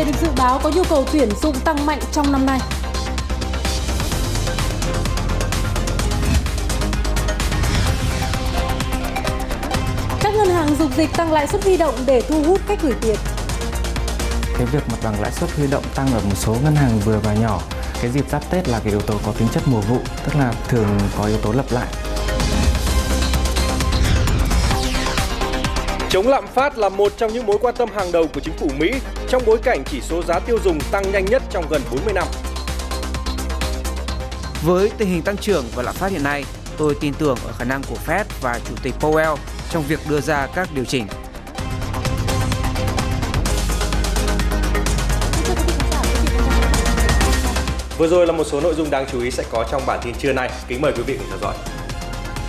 nghề được dự báo có nhu cầu tuyển dụng tăng mạnh trong năm nay. Các ngân hàng dục dịch tăng lãi suất huy động để thu hút khách gửi tiền. Cái việc mặt bằng lãi suất huy động tăng ở một số ngân hàng vừa và nhỏ, cái dịp giáp Tết là cái yếu tố có tính chất mùa vụ, tức là thường có yếu tố lặp lại. Chống lạm phát là một trong những mối quan tâm hàng đầu của chính phủ Mỹ trong bối cảnh chỉ số giá tiêu dùng tăng nhanh nhất trong gần 40 năm. Với tình hình tăng trưởng và lạm phát hiện nay, tôi tin tưởng ở khả năng của Fed và Chủ tịch Powell trong việc đưa ra các điều chỉnh. Vừa rồi là một số nội dung đáng chú ý sẽ có trong bản tin trưa nay. Kính mời quý vị cùng theo dõi.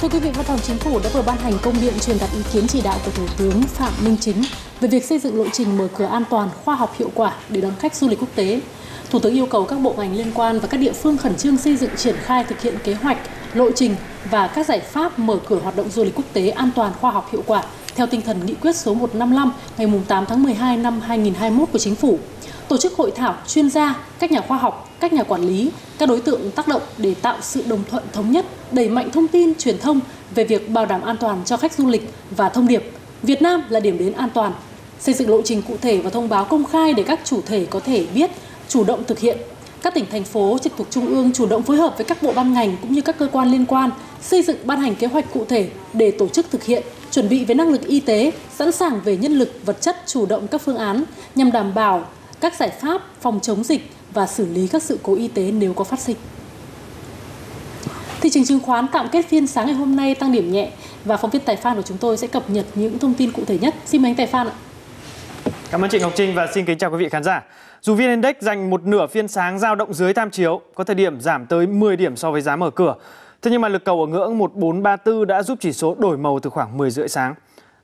Thưa quý vị, Văn phòng Chính phủ đã vừa ban hành công điện truyền đạt ý kiến chỉ đạo của Thủ tướng Phạm Minh Chính về việc xây dựng lộ trình mở cửa an toàn, khoa học hiệu quả để đón khách du lịch quốc tế. Thủ tướng yêu cầu các bộ ngành liên quan và các địa phương khẩn trương xây dựng triển khai thực hiện kế hoạch, lộ trình và các giải pháp mở cửa hoạt động du lịch quốc tế an toàn, khoa học hiệu quả theo tinh thần nghị quyết số 155 ngày 8 tháng 12 năm 2021 của Chính phủ tổ chức hội thảo chuyên gia, các nhà khoa học, các nhà quản lý, các đối tượng tác động để tạo sự đồng thuận thống nhất, đẩy mạnh thông tin, truyền thông về việc bảo đảm an toàn cho khách du lịch và thông điệp Việt Nam là điểm đến an toàn, xây dựng lộ trình cụ thể và thông báo công khai để các chủ thể có thể biết, chủ động thực hiện. Các tỉnh thành phố trực thuộc trung ương chủ động phối hợp với các bộ ban ngành cũng như các cơ quan liên quan xây dựng ban hành kế hoạch cụ thể để tổ chức thực hiện, chuẩn bị về năng lực y tế, sẵn sàng về nhân lực, vật chất, chủ động các phương án nhằm đảm bảo các giải pháp phòng chống dịch và xử lý các sự cố y tế nếu có phát sinh. Thị trường chứng khoán tạm kết phiên sáng ngày hôm nay tăng điểm nhẹ và phóng viên Tài Phan của chúng tôi sẽ cập nhật những thông tin cụ thể nhất. Xin mời anh Tài Phan ạ. Cảm ơn chị Ngọc Trinh và xin kính chào quý vị khán giả. Dù VN Index dành một nửa phiên sáng giao động dưới tham chiếu, có thời điểm giảm tới 10 điểm so với giá mở cửa. Thế nhưng mà lực cầu ở ngưỡng 1434 đã giúp chỉ số đổi màu từ khoảng 10 rưỡi sáng.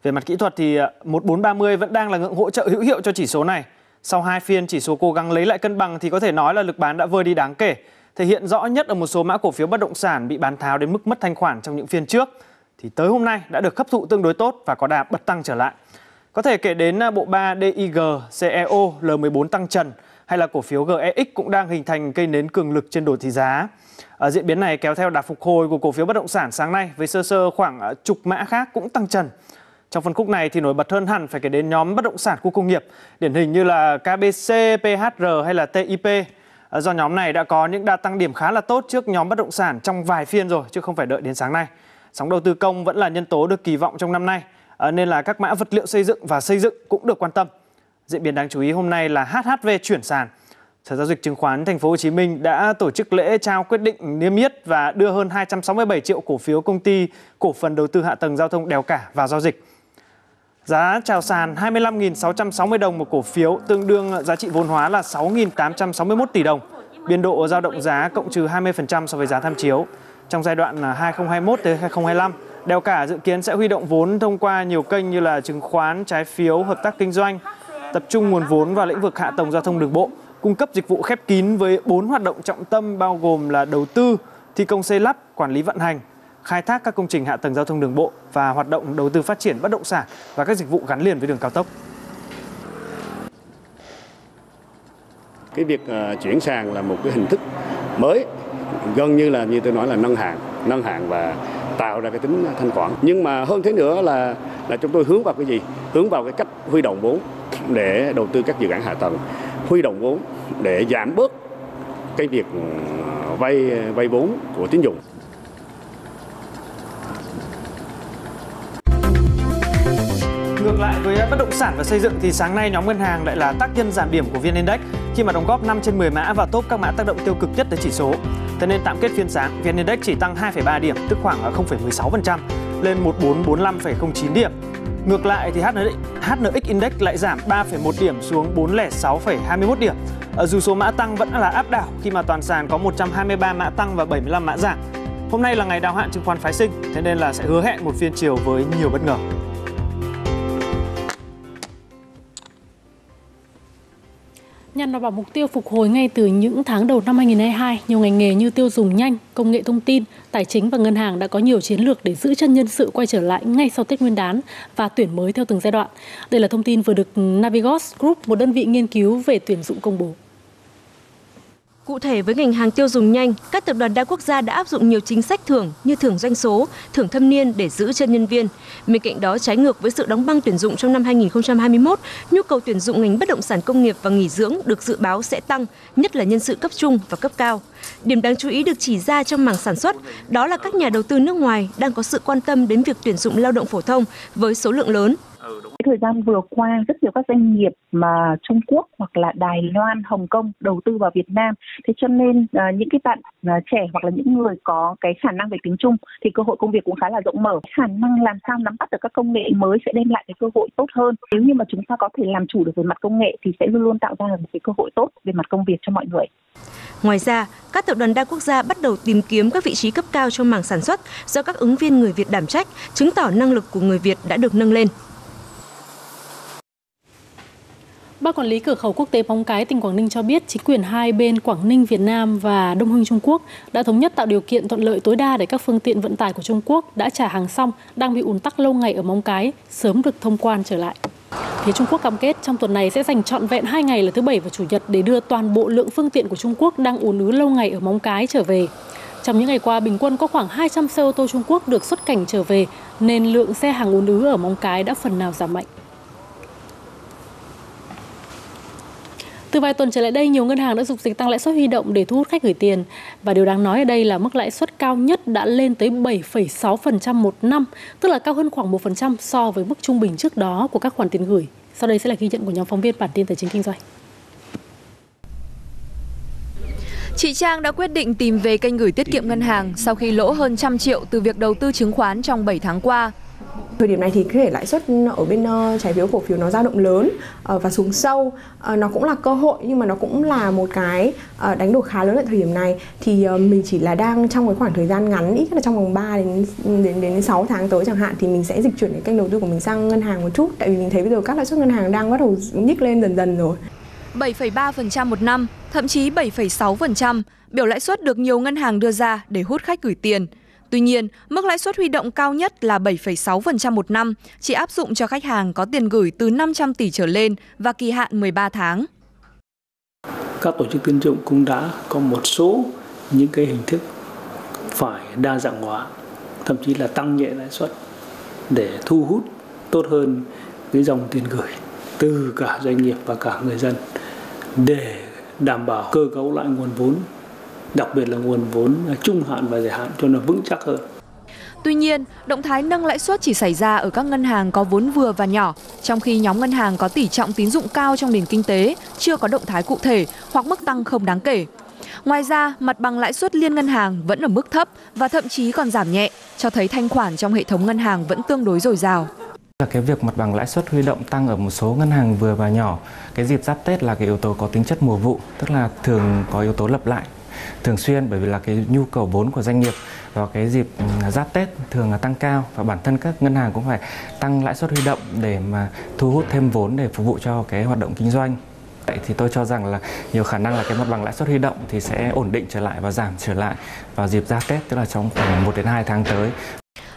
Về mặt kỹ thuật thì à, 1430 vẫn đang là ngưỡng hỗ trợ hữu hiệu cho chỉ số này. Sau hai phiên chỉ số cố gắng lấy lại cân bằng thì có thể nói là lực bán đã vơi đi đáng kể. Thể hiện rõ nhất ở một số mã cổ phiếu bất động sản bị bán tháo đến mức mất thanh khoản trong những phiên trước thì tới hôm nay đã được hấp thụ tương đối tốt và có đà bật tăng trở lại. Có thể kể đến à, bộ 3 DIG, CEO, L14 tăng trần hay là cổ phiếu GEX cũng đang hình thành cây nến cường lực trên đồ thị giá. Ở diễn biến này kéo theo đà phục hồi của cổ phiếu bất động sản sáng nay với sơ sơ khoảng à, chục mã khác cũng tăng trần. Trong phân khúc này thì nổi bật hơn hẳn phải kể đến nhóm bất động sản khu công nghiệp, điển hình như là KBC, PHR hay là TIP. Ờ, do nhóm này đã có những đà tăng điểm khá là tốt trước nhóm bất động sản trong vài phiên rồi chứ không phải đợi đến sáng nay. Sóng đầu tư công vẫn là nhân tố được kỳ vọng trong năm nay ờ, nên là các mã vật liệu xây dựng và xây dựng cũng được quan tâm. Diễn biến đáng chú ý hôm nay là HHV chuyển sàn. Sở giao dịch chứng khoán Thành phố Hồ Chí Minh đã tổ chức lễ trao quyết định niêm yết và đưa hơn 267 triệu cổ phiếu công ty cổ phần đầu tư hạ tầng giao thông đèo cả vào giao dịch. Giá chào sàn 25.660 đồng một cổ phiếu, tương đương giá trị vốn hóa là 6.861 tỷ đồng. Biên độ giao động giá cộng trừ 20% so với giá tham chiếu. Trong giai đoạn à, 2021 tới 2025, Đèo cả dự kiến sẽ huy động vốn thông qua nhiều kênh như là chứng khoán, trái phiếu, hợp tác kinh doanh, tập trung nguồn vốn vào lĩnh vực hạ tầng giao thông đường bộ, cung cấp dịch vụ khép kín với 4 hoạt động trọng tâm bao gồm là đầu tư, thi công xây lắp, quản lý vận hành, khai thác các công trình hạ tầng giao thông đường bộ và hoạt động đầu tư phát triển bất động sản và các dịch vụ gắn liền với đường cao tốc. Cái việc ờ, chuyển sang là một cái hình thức mới, gần như là như tôi nói là nâng hạng, nâng hạng và tạo ra cái tính thanh khoản. Nhưng mà hơn thế nữa là là chúng tôi hướng vào cái gì? Hướng vào cái cách huy động vốn để đầu tư các dự án hạ tầng, huy động vốn để giảm bớt cái việc ờ, vay vay vốn của tín dụng. Ngược lại với uh, bất động sản và xây dựng thì sáng nay nhóm ngân hàng lại là tác nhân giảm điểm của VN Index khi mà đóng góp 5 trên 10 mã vào top các mã tác động tiêu cực nhất tới chỉ số. Thế nên tạm kết phiên sáng, VN Index chỉ tăng 2,3 điểm, tức khoảng uh, 0,16% lên 1445,09 điểm. Ngược lại thì HNX, HNX Index lại giảm 3,1 điểm xuống 406,21 điểm. Ở dù số mã tăng vẫn là áp đảo khi mà toàn sàn có 123 mã tăng và 75 mã giảm. Hôm nay là ngày đáo hạn chứng khoán phái sinh, thế nên là sẽ hứa hẹn một phiên chiều với nhiều bất ngờ. Nhằm vào mục tiêu phục hồi ngay từ những tháng đầu năm 2022, nhiều ngành nghề như tiêu dùng nhanh, công nghệ thông tin, tài chính và ngân hàng đã có nhiều chiến lược để giữ chân nhân sự quay trở lại ngay sau Tết Nguyên đán và tuyển mới theo từng giai đoạn. Đây là thông tin vừa được Navigos Group, một đơn vị nghiên cứu về tuyển dụng công bố. Cụ thể với ngành hàng tiêu dùng nhanh, các tập đoàn đa quốc gia đã áp dụng nhiều chính sách thưởng như thưởng doanh số, thưởng thâm niên để giữ chân nhân viên. Bên cạnh đó, trái ngược với sự đóng băng tuyển dụng trong năm 2021, nhu cầu tuyển dụng ngành bất động sản công nghiệp và nghỉ dưỡng được dự báo sẽ tăng, nhất là nhân sự cấp trung và cấp cao. Điểm đáng chú ý được chỉ ra trong mảng sản xuất, đó là các nhà đầu tư nước ngoài đang có sự quan tâm đến việc tuyển dụng lao động phổ thông với số lượng lớn thời gian vừa qua rất nhiều các doanh nghiệp mà Trung Quốc hoặc là Đài Loan, Hồng Kông đầu tư vào Việt Nam. Thế cho nên uh, những cái bạn uh, trẻ hoặc là những người có cái khả năng về tiếng Trung thì cơ hội công việc cũng khá là rộng mở. Khả năng làm sao nắm bắt được các công nghệ mới sẽ đem lại cái cơ hội tốt hơn. Nếu như mà chúng ta có thể làm chủ được về mặt công nghệ thì sẽ luôn luôn tạo ra một cái cơ hội tốt về mặt công việc cho mọi người. Ngoài ra, các tập đoàn đa quốc gia bắt đầu tìm kiếm các vị trí cấp cao trong mảng sản xuất do các ứng viên người Việt đảm trách, chứng tỏ năng lực của người Việt đã được nâng lên. Ban quản lý cửa khẩu quốc tế Móng Cái tỉnh Quảng Ninh cho biết chính quyền hai bên Quảng Ninh Việt Nam và Đông Hưng Trung Quốc đã thống nhất tạo điều kiện thuận lợi tối đa để các phương tiện vận tải của Trung Quốc đã trả hàng xong đang bị ùn tắc lâu ngày ở Móng Cái sớm được thông quan trở lại. Phía Trung Quốc cam kết trong tuần này sẽ dành trọn vẹn hai ngày là thứ Bảy và Chủ nhật để đưa toàn bộ lượng phương tiện của Trung Quốc đang ùn ứ lâu ngày ở Móng Cái trở về. Trong những ngày qua, bình quân có khoảng 200 xe ô tô Trung Quốc được xuất cảnh trở về, nên lượng xe hàng ùn ứ ở Móng Cái đã phần nào giảm mạnh. Từ vài tuần trở lại đây, nhiều ngân hàng đã dục dịch tăng lãi suất huy động để thu hút khách gửi tiền. Và điều đáng nói ở đây là mức lãi suất cao nhất đã lên tới 7,6% một năm, tức là cao hơn khoảng 1% so với mức trung bình trước đó của các khoản tiền gửi. Sau đây sẽ là ghi nhận của nhóm phóng viên bản tin tài chính kinh doanh. Chị Trang đã quyết định tìm về kênh gửi tiết kiệm ngân hàng sau khi lỗ hơn trăm triệu từ việc đầu tư chứng khoán trong 7 tháng qua. Thời điểm này thì có thể lãi suất ở bên ờ, trái phiếu cổ phiếu nó dao động lớn ờ, và xuống sâu ờ, nó cũng là cơ hội nhưng mà nó cũng là một cái đánh đổi khá lớn ở thời điểm này thì mình chỉ là đang trong cái khoảng thời gian ngắn ít là trong vòng 3 đến đến đến 6 tháng tới chẳng hạn thì mình sẽ dịch chuyển cái kênh đầu tư của mình sang ngân hàng một chút tại vì mình thấy bây giờ các lãi suất ngân hàng đang bắt đầu nhích lên dần dần rồi. 7,3% một năm, thậm chí 7,6%, biểu lãi suất được nhiều ngân hàng đưa ra để hút khách gửi tiền. Tuy nhiên, mức lãi suất huy động cao nhất là 7,6% một năm, chỉ áp dụng cho khách hàng có tiền gửi từ 500 tỷ trở lên và kỳ hạn 13 tháng. Các tổ chức tín dụng cũng đã có một số những cái hình thức phải đa dạng hóa, thậm chí là tăng nhẹ lãi suất để thu hút tốt hơn cái dòng tiền gửi từ cả doanh nghiệp và cả người dân để đảm bảo cơ cấu lại nguồn vốn đặc biệt là nguồn vốn trung hạn và dài hạn cho nó vững chắc hơn. Tuy nhiên, động thái nâng lãi suất chỉ xảy ra ở các ngân hàng có vốn vừa và nhỏ, trong khi nhóm ngân hàng có tỷ trọng tín dụng cao trong nền kinh tế chưa có động thái cụ thể hoặc mức tăng không đáng kể. Ngoài ra, mặt bằng lãi suất liên ngân hàng vẫn ở mức thấp và thậm chí còn giảm nhẹ, cho thấy thanh khoản trong hệ thống ngân hàng vẫn tương đối dồi dào là cái việc mặt bằng lãi suất huy động tăng ở một số ngân hàng vừa và nhỏ cái dịp giáp tết là cái yếu tố có tính chất mùa vụ tức là thường có yếu tố lặp lại thường xuyên bởi vì là cái nhu cầu vốn của doanh nghiệp vào cái dịp ừ, giáp Tết thường là tăng cao và bản thân các ngân hàng cũng phải tăng lãi suất huy động để mà thu hút thêm vốn để phục vụ cho cái hoạt động kinh doanh. Vậy thì tôi cho rằng là nhiều khả năng là cái mặt bằng lãi suất huy động thì sẽ ổn định trở lại và giảm trở lại vào dịp giáp Tết tức là trong khoảng 1 đến 2 tháng tới.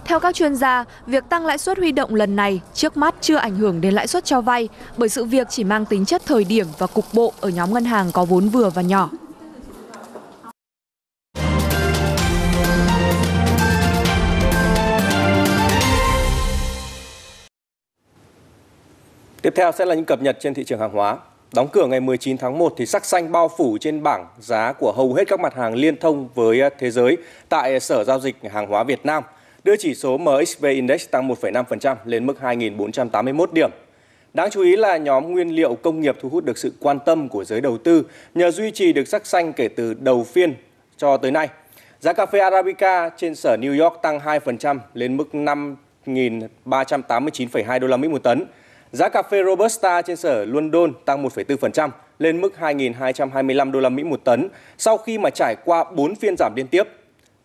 Theo các chuyên gia, việc tăng lãi suất huy động lần này trước mắt chưa ảnh hưởng đến lãi suất cho vay bởi sự việc chỉ mang tính chất thời điểm và cục bộ ở nhóm ngân hàng có vốn vừa và nhỏ. Tiếp theo sẽ là những cập nhật trên thị trường hàng hóa. Đóng cửa ngày 19 tháng 1 thì sắc xanh bao phủ trên bảng giá của hầu hết các mặt hàng liên thông với à, thế giới tại Sở Giao dịch Hàng hóa Việt Nam, đưa chỉ số MXV Index tăng 1,5% lên mức 2.481 điểm. Đáng chú ý là nhóm nguyên liệu công nghiệp thu hút được sự quan tâm của giới đầu tư nhờ duy trì được sắc xanh kể từ đầu phiên cho tới nay. Giá cà phê Arabica trên sở New York tăng 2% lên mức 5.389,2 đô la Mỹ một tấn. Giá cà phê Robusta trên sở London tăng 1,4% lên mức 2.225 đô la Mỹ một tấn sau khi mà trải qua 4 phiên giảm liên tiếp.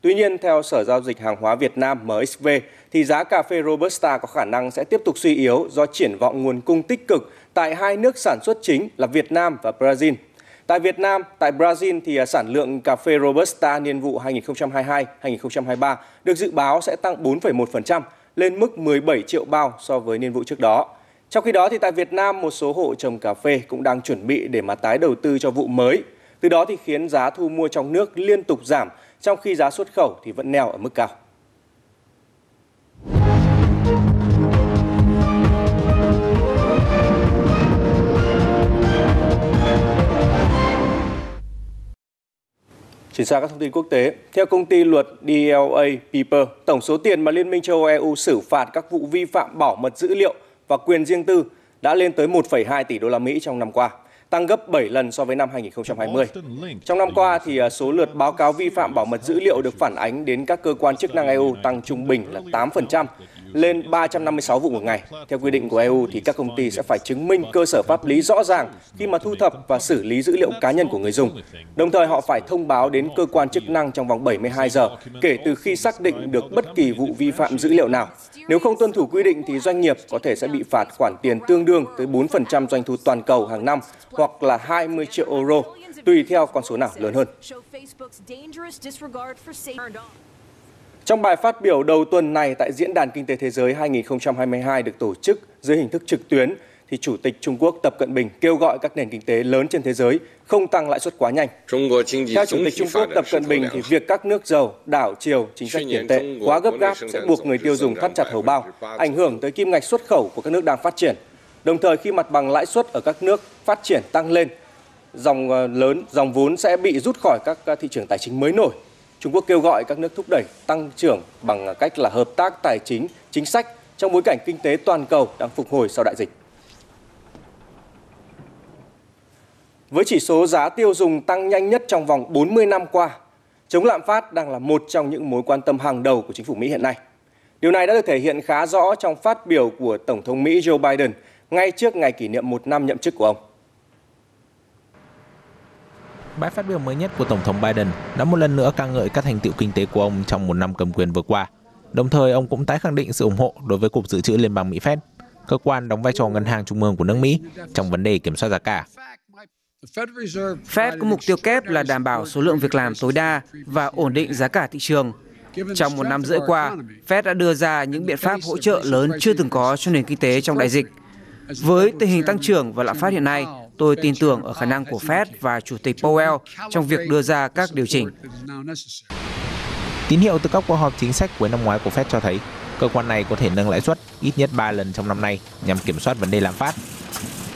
Tuy nhiên, theo Sở Giao dịch Hàng hóa Việt Nam MXV, thì giá cà phê Robusta có khả năng sẽ tiếp tục suy yếu do triển vọng nguồn cung tích cực tại hai nước sản xuất chính là Việt Nam và Brazil – Tại Việt Nam, tại Brazil thì à, sản lượng cà phê Robusta niên vụ 2022-2023 được dự báo sẽ tăng 4,1% lên mức 17 triệu bao so với niên vụ trước đó. Trong khi đó thì tại Việt Nam một số hộ trồng cà phê cũng đang chuẩn bị để mà tái đầu tư cho vụ mới. Từ đó thì khiến giá thu mua trong nước liên tục giảm trong khi giá xuất khẩu thì vẫn neo ở mức cao. Chuyển sang các thông tin quốc tế, theo công ty luật DLA Piper, tổng số tiền mà Liên minh châu Âu EU xử phạt các vụ vi phạm bảo mật dữ liệu và quyền riêng tư đã lên tới 1,2 tỷ đô la Mỹ trong năm qua, tăng gấp 7 lần so với năm 2020. Trong năm qua thì à, số lượt báo cáo vi phạm bảo mật dữ liệu được phản ánh đến các cơ quan chức năng EU tăng trung bình là 8%, lên 356 vụ một ngày. Theo quy định của EU thì các công ty sẽ phải chứng minh cơ sở pháp lý rõ ràng khi mà thu thập và xử lý dữ liệu cá nhân của người dùng. Đồng thời họ phải thông báo đến cơ quan chức năng trong vòng 72 giờ kể từ khi xác định được bất kỳ vụ vi phạm dữ liệu nào. Nếu không tuân thủ quy định thì doanh nghiệp có thể sẽ bị phạt khoản tiền tương đương tới 4% doanh thu toàn cầu hàng năm hoặc là 20 triệu euro, tùy theo con số nào lớn hơn. Trong bài phát biểu đầu tuần này tại Diễn đàn Kinh tế Thế giới 2022 được tổ chức dưới hình thức trực tuyến, thì Chủ tịch Trung Quốc Tập Cận Bình kêu gọi các nền kinh tế lớn trên thế giới không tăng lãi suất quá nhanh. Theo Chủ tịch Trung Quốc Tập Cận Bình thì việc các nước giàu đảo chiều chính sách tiền tệ quá gấp gáp sẽ buộc người tiêu dùng thắt chặt hầu bao, ảnh hưởng tới kim ngạch xuất khẩu của các nước đang phát triển. Đồng thời khi mặt bằng lãi suất ở các nước phát triển tăng lên, dòng ờ, lớn dòng vốn sẽ bị rút khỏi các thị trường tài chính mới nổi Trung Quốc kêu gọi các nước thúc đẩy tăng trưởng bằng cách là hợp tác tài chính, chính sách trong bối cảnh kinh tế toàn cầu đang phục hồi sau đại dịch. Với chỉ số giá tiêu dùng tăng nhanh nhất trong vòng 40 năm qua, chống lạm phát đang là một trong những mối quan tâm hàng đầu của chính phủ Mỹ hiện nay. Điều này đã được thể hiện khá rõ trong phát biểu của Tổng thống Mỹ Joe Biden ngay trước ngày kỷ niệm một năm nhậm chức của ông. Bài phát biểu mới nhất của Tổng thống Biden đã một lần nữa ca ngợi các thành tựu kinh tế của ông trong một năm cầm quyền vừa qua. Đồng thời, ông cũng tái khẳng định sự ủng hộ đối với Cục Dự trữ Liên bang Mỹ Fed, cơ quan đóng vai trò ngân hàng trung ương của nước Mỹ trong vấn đề kiểm soát giá cả. Fed có mục tiêu kép là đảm bảo số lượng việc làm tối đa và ổn định giá cả thị trường. Trong một năm rưỡi qua, Fed đã đưa ra những biện pháp hỗ trợ lớn chưa từng có cho nền kinh tế trong đại dịch. Với tình hình tăng trưởng và lạm phát hiện nay, tôi tin tưởng ở khả năng của Fed và Chủ tịch Powell trong việc đưa ra các điều chỉnh. Tín hiệu từ các cuộc họp chính sách cuối năm ngoái của Fed cho thấy cơ quan này có thể nâng lãi suất ít nhất 3 lần trong năm nay nhằm kiểm soát vấn đề lạm phát.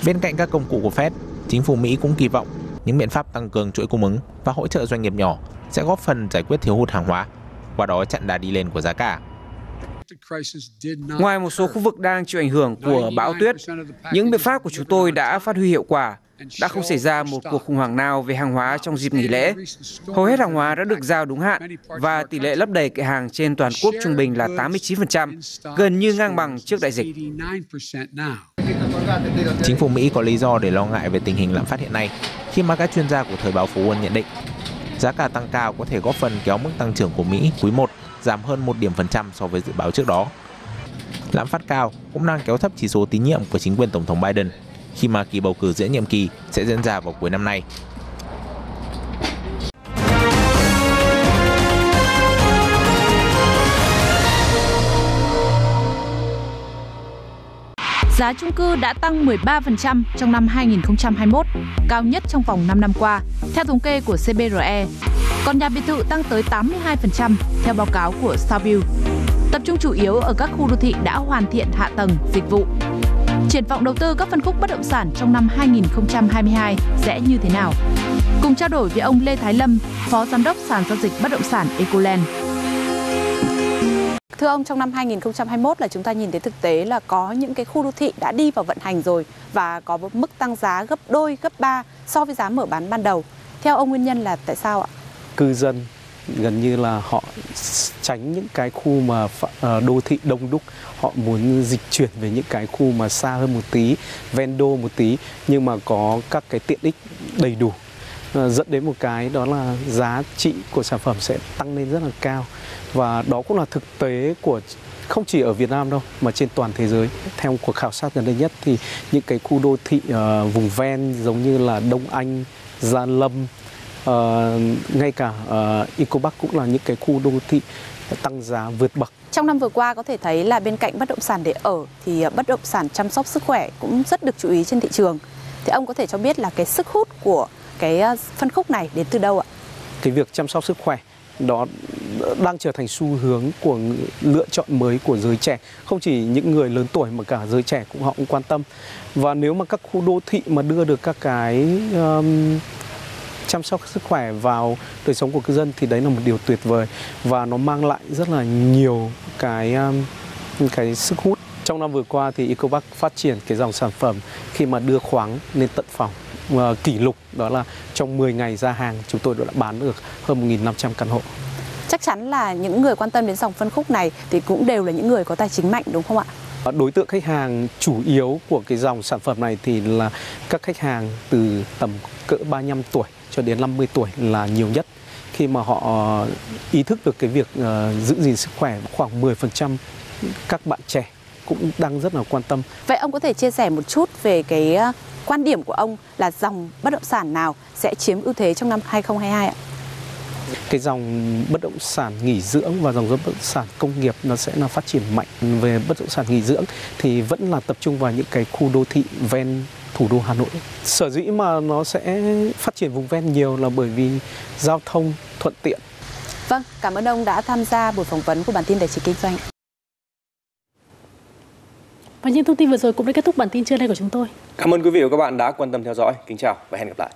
Bên cạnh các công cụ của Fed, chính phủ Mỹ cũng kỳ vọng những biện pháp tăng cường chuỗi cung ứng và hỗ trợ doanh nghiệp nhỏ sẽ góp phần giải quyết thiếu hụt hàng hóa, qua đó chặn đà đi lên của giá cả. Ngoài một số khu vực đang chịu ảnh hưởng của bão tuyết, những biện pháp của chúng tôi đã phát huy hiệu quả. Đã không xảy ra một cuộc khủng hoảng nào về hàng hóa trong dịp nghỉ lễ. Hầu hết hàng hóa đã được giao đúng hạn và tỷ lệ lấp đầy kệ hàng trên toàn quốc trung bình là 89%, gần như ngang bằng trước đại dịch. Chính phủ Mỹ có lý do để lo ngại về tình hình lạm phát hiện nay khi mà các chuyên gia của thời báo Phố Wall nhận định giá cả tăng cao có thể góp phần kéo mức tăng trưởng của Mỹ quý 1 giảm hơn 1 điểm phần trăm so với dự báo trước đó. Lạm phát cao cũng đang kéo thấp chỉ số tín nhiệm của chính quyền Tổng thống Biden khi mà kỳ bầu cử giữa nhiệm kỳ sẽ diễn ra vào cuối năm nay. Giá chung cư đã tăng 13% trong năm 2021, cao nhất trong vòng 5 năm qua, theo thống kê của CBRE. Còn nhà biệt thự tăng tới 82% theo báo cáo của Saville. Tập trung chủ yếu ở các khu đô thị đã hoàn thiện hạ tầng, dịch vụ. Triển vọng đầu tư các phân khúc bất động sản trong năm 2022 sẽ như thế nào? Cùng trao đổi với ông Lê Thái Lâm, Phó Giám đốc sàn giao dịch bất động sản Ecoland. Thưa ông, trong năm 2021 là chúng ta nhìn thấy thực tế là có những cái khu đô thị đã đi vào vận hành rồi và có mức tăng giá gấp đôi, gấp ba so với giá mở bán ban đầu. Theo ông nguyên nhân là tại sao ạ? Cư dân gần như là họ tránh những cái khu mà ờ, đô thị đông đúc. Họ muốn dịch chuyển về những cái khu mà xa hơn một tí ven đô một tí nhưng mà có các cái tiện ích đầy đủ. Ờ, dẫn đến một cái đó là giá trị của sản phẩm sẽ tăng lên rất là cao. Và đó cũng là thực tế của không chỉ ở Việt Nam đâu mà trên toàn thế giới. Theo cuộc khảo sát gần đây nhất thì những cái khu đô thị uh, vùng ven giống như là Đông Anh, Gia Lâm, uh, ngay cả uh, Ecopark cũng là những cái khu đô thị tăng giá vượt bậc. Trong năm vừa qua có thể thấy là bên cạnh bất động sản để ở thì bất động sản chăm sóc sức khỏe cũng rất được chú ý trên thị trường. Thì ông có thể cho biết là cái sức hút của cái phân khúc này đến từ đâu ạ? Cái việc chăm sóc sức khỏe đó đang trở thành xu hướng của lựa chọn mới của giới trẻ không chỉ những người lớn tuổi mà cả giới trẻ cũng họ cũng quan tâm và nếu mà các khu đô thị mà đưa được các cái um, chăm sóc sức khỏe vào đời sống của cư dân thì đấy là một điều tuyệt vời và nó mang lại rất là nhiều cái um, cái sức hút trong năm vừa qua thì Ecopark phát triển cái dòng sản phẩm khi mà đưa khoáng lên tận phòng uh, kỷ lục đó là trong 10 ngày ra hàng chúng tôi đã bán được hơn 1.500 căn hộ. Chắc chắn là những người quan tâm đến dòng phân khúc này thì cũng đều là những người có tài chính mạnh đúng không ạ? Đối tượng khách hàng chủ yếu của cái dòng sản phẩm này thì là các khách hàng từ tầm cỡ 35 tuổi cho đến 50 tuổi là nhiều nhất khi mà họ ý thức được cái việc uh, giữ gìn sức khỏe khoảng 10% các bạn trẻ cũng đang rất là quan tâm. Vậy ông có thể chia sẻ một chút về cái quan điểm của ông là dòng bất động sản nào sẽ chiếm ưu thế trong năm 2022 ạ? Cái dòng bất động sản nghỉ dưỡng và dòng bất động sản công nghiệp nó sẽ là phát triển mạnh về bất động sản nghỉ dưỡng thì vẫn là tập trung vào những cái khu đô thị ven thủ đô Hà Nội. Sở dĩ mà nó sẽ phát triển vùng ven nhiều là bởi vì giao thông thuận tiện. Vâng, cảm ơn ông đã tham gia buổi phỏng vấn của bản tin tài chính kinh doanh. Và những thông tin vừa rồi cũng đã kết thúc bản tin trưa nay của chúng tôi. Cảm ơn quý vị và các bạn đã quan tâm theo dõi. Kính chào và hẹn gặp lại.